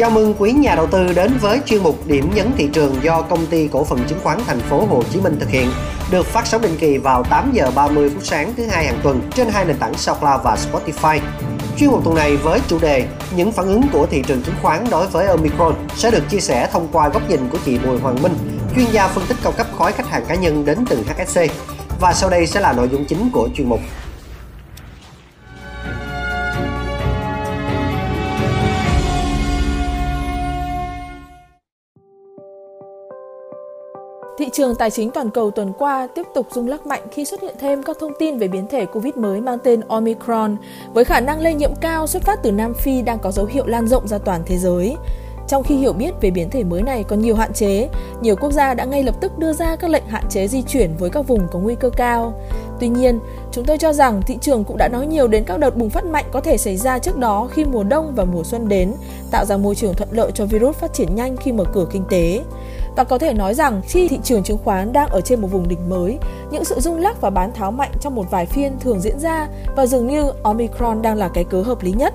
Chào mừng quý nhà đầu tư đến với chuyên mục điểm nhấn thị trường do công ty cổ phần chứng khoán thành phố Hồ Chí Minh thực hiện, được phát sóng định kỳ vào 8 giờ 30 phút sáng thứ hai hàng tuần trên hai nền tảng SoundCloud và Spotify. Chuyên mục tuần này với chủ đề những phản ứng của thị trường chứng khoán đối với Omicron sẽ được chia sẻ thông qua góc nhìn của chị Bùi Hoàng Minh, chuyên gia phân tích cao cấp khối khách hàng cá nhân đến từ HSC. Và sau đây sẽ là nội dung chính của chuyên mục. Thị trường tài chính toàn cầu tuần qua tiếp tục rung lắc mạnh khi xuất hiện thêm các thông tin về biến thể Covid mới mang tên Omicron, với khả năng lây nhiễm cao xuất phát từ Nam Phi đang có dấu hiệu lan rộng ra toàn thế giới. Trong khi hiểu biết về biến thể mới này còn nhiều hạn chế, nhiều quốc gia đã ngay lập tức đưa ra các lệnh hạn chế di chuyển với các vùng có nguy cơ cao. Tuy nhiên, chúng tôi cho rằng thị trường cũng đã nói nhiều đến các đợt bùng phát mạnh có thể xảy ra trước đó khi mùa đông và mùa xuân đến, tạo ra môi trường thuận lợi cho virus phát triển nhanh khi mở cửa kinh tế. Và có thể nói rằng khi thị trường chứng khoán đang ở trên một vùng đỉnh mới, những sự rung lắc và bán tháo mạnh trong một vài phiên thường diễn ra và dường như Omicron đang là cái cớ hợp lý nhất.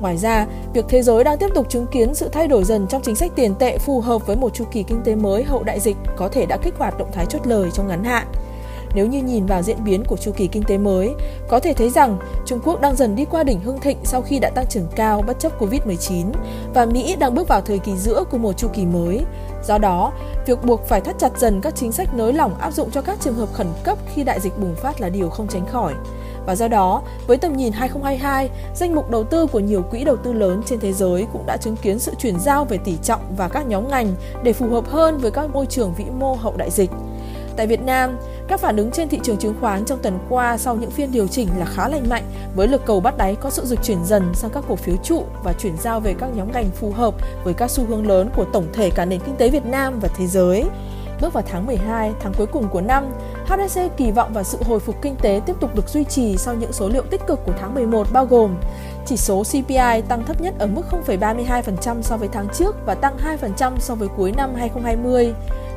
Ngoài ra, việc thế giới đang tiếp tục chứng kiến sự thay đổi dần trong chính sách tiền tệ phù hợp với một chu kỳ kinh tế mới hậu đại dịch có thể đã kích hoạt động thái chốt lời trong ngắn hạn. Nếu như nhìn vào diễn biến của chu kỳ kinh tế mới, có thể thấy rằng Trung Quốc đang dần đi qua đỉnh hưng thịnh sau khi đã tăng trưởng cao bất chấp Covid-19 và Mỹ đang bước vào thời kỳ giữa của một chu kỳ mới. Do đó, việc buộc phải thắt chặt dần các chính sách nới lỏng áp dụng cho các trường hợp khẩn cấp khi đại dịch bùng phát là điều không tránh khỏi. Và do đó, với tầm nhìn 2022, danh mục đầu tư của nhiều quỹ đầu tư lớn trên thế giới cũng đã chứng kiến sự chuyển giao về tỷ trọng và các nhóm ngành để phù hợp hơn với các môi trường vĩ mô hậu đại dịch. Tại Việt Nam, các phản ứng trên thị trường chứng khoán trong tuần qua sau những phiên điều chỉnh là khá lành mạnh, với lực cầu bắt đáy có sự dịch chuyển dần sang các cổ phiếu trụ và chuyển giao về các nhóm ngành phù hợp với các xu hướng lớn của tổng thể cả nền kinh tế Việt Nam và thế giới. Bước vào tháng 12, tháng cuối cùng của năm, HSC kỳ vọng vào sự hồi phục kinh tế tiếp tục được duy trì sau những số liệu tích cực của tháng 11 bao gồm chỉ số CPI tăng thấp nhất ở mức 0,32% so với tháng trước và tăng 2% so với cuối năm 2020.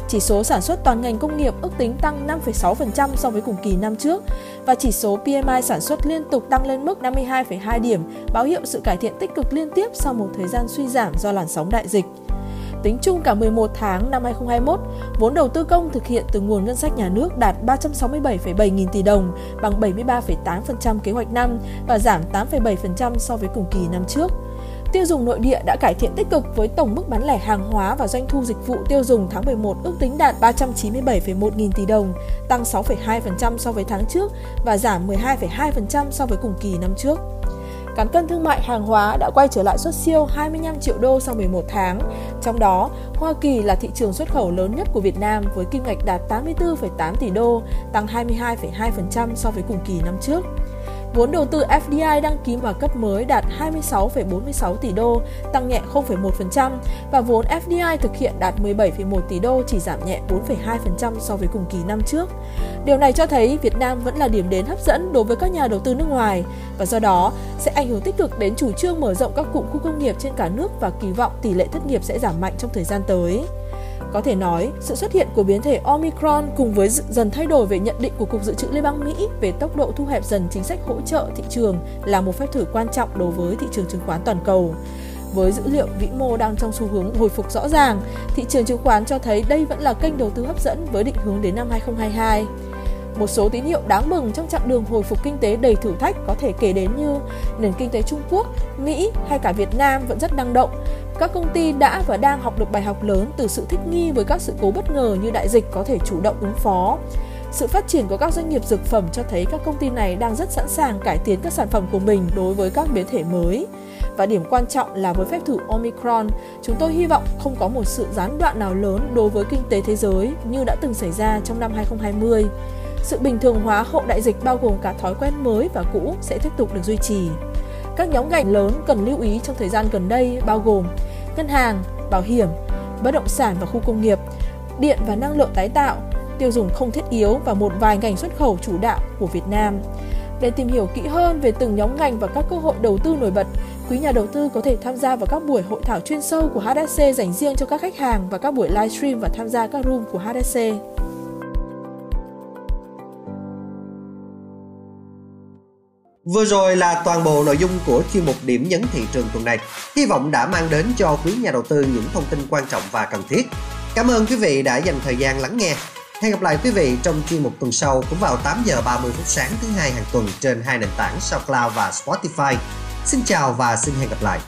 Chỉ số sản xuất toàn ngành công nghiệp ước tính tăng 5,6% so với cùng kỳ năm trước và chỉ số PMI sản xuất liên tục tăng lên mức 52,2 điểm, báo hiệu sự cải thiện tích cực liên tiếp sau một thời gian suy giảm do làn sóng đại dịch. Tính chung cả 11 tháng năm 2021, vốn đầu tư công thực hiện từ nguồn ngân sách nhà nước đạt 367,7 nghìn tỷ đồng, bằng 73,8% kế hoạch năm và giảm 8,7% so với cùng kỳ năm trước. Tiêu dùng nội địa đã cải thiện tích cực với tổng mức bán lẻ hàng hóa và doanh thu dịch vụ tiêu dùng tháng 11 ước tính đạt 397,1 nghìn tỷ đồng, tăng 6,2% so với tháng trước và giảm 12,2% so với cùng kỳ năm trước. Cán cân thương mại hàng hóa đã quay trở lại xuất siêu 25 triệu đô sau 11 tháng. Trong đó, Hoa Kỳ là thị trường xuất khẩu lớn nhất của Việt Nam với kim ngạch đạt 84,8 tỷ đô, tăng 22,2% so với cùng kỳ năm trước. Vốn đầu tư FDI đăng ký vào cấp mới đạt 26,46 tỷ đô, tăng nhẹ 0,1% và vốn FDI thực hiện đạt 17,1 tỷ đô, chỉ giảm nhẹ 4,2% so với cùng kỳ năm trước. Điều này cho thấy Việt Nam vẫn là điểm đến hấp dẫn đối với các nhà đầu tư nước ngoài và do đó sẽ ảnh hưởng tích cực đến chủ trương mở rộng các cụm khu công nghiệp trên cả nước và kỳ vọng tỷ lệ thất nghiệp sẽ giảm mạnh trong thời gian tới. Có thể nói, sự xuất hiện của biến thể Omicron cùng với dần thay đổi về nhận định của Cục Dự trữ Liên bang Mỹ về tốc độ thu hẹp dần chính sách hỗ trợ thị trường là một phép thử quan trọng đối với thị trường chứng khoán toàn cầu. Với dữ liệu vĩ mô đang trong xu hướng hồi phục rõ ràng, thị trường chứng khoán cho thấy đây vẫn là kênh đầu tư hấp dẫn với định hướng đến năm 2022. Một số tín hiệu đáng mừng trong chặng đường hồi phục kinh tế đầy thử thách có thể kể đến như nền kinh tế Trung Quốc, Mỹ hay cả Việt Nam vẫn rất năng động. Các công ty đã và đang học được bài học lớn từ sự thích nghi với các sự cố bất ngờ như đại dịch có thể chủ động ứng phó. Sự phát triển của các doanh nghiệp dược phẩm cho thấy các công ty này đang rất sẵn sàng cải tiến các sản phẩm của mình đối với các biến thể mới. Và điểm quan trọng là với phép thử Omicron, chúng tôi hy vọng không có một sự gián đoạn nào lớn đối với kinh tế thế giới như đã từng xảy ra trong năm 2020. Sự bình thường hóa hậu đại dịch bao gồm cả thói quen mới và cũ sẽ tiếp tục được duy trì. Các nhóm ngành lớn cần lưu ý trong thời gian gần đây bao gồm ngân hàng, bảo hiểm, bất động sản và khu công nghiệp, điện và năng lượng tái tạo, tiêu dùng không thiết yếu và một vài ngành xuất khẩu chủ đạo của Việt Nam. Để tìm hiểu kỹ hơn về từng nhóm ngành và các cơ hội đầu tư nổi bật, quý nhà đầu tư có thể tham gia vào các buổi hội thảo chuyên sâu của HSC dành riêng cho các khách hàng và các buổi livestream và tham gia các room của HSC. Vừa rồi là toàn bộ nội dung của chuyên mục điểm nhấn thị trường tuần này. Hy vọng đã mang đến cho quý nhà đầu tư những thông tin quan trọng và cần thiết. Cảm ơn quý vị đã dành thời gian lắng nghe. Hẹn gặp lại quý vị trong chuyên mục tuần sau cũng vào 8 giờ 30 phút sáng thứ hai hàng tuần trên hai nền tảng SoundCloud và Spotify. Xin chào và xin hẹn gặp lại.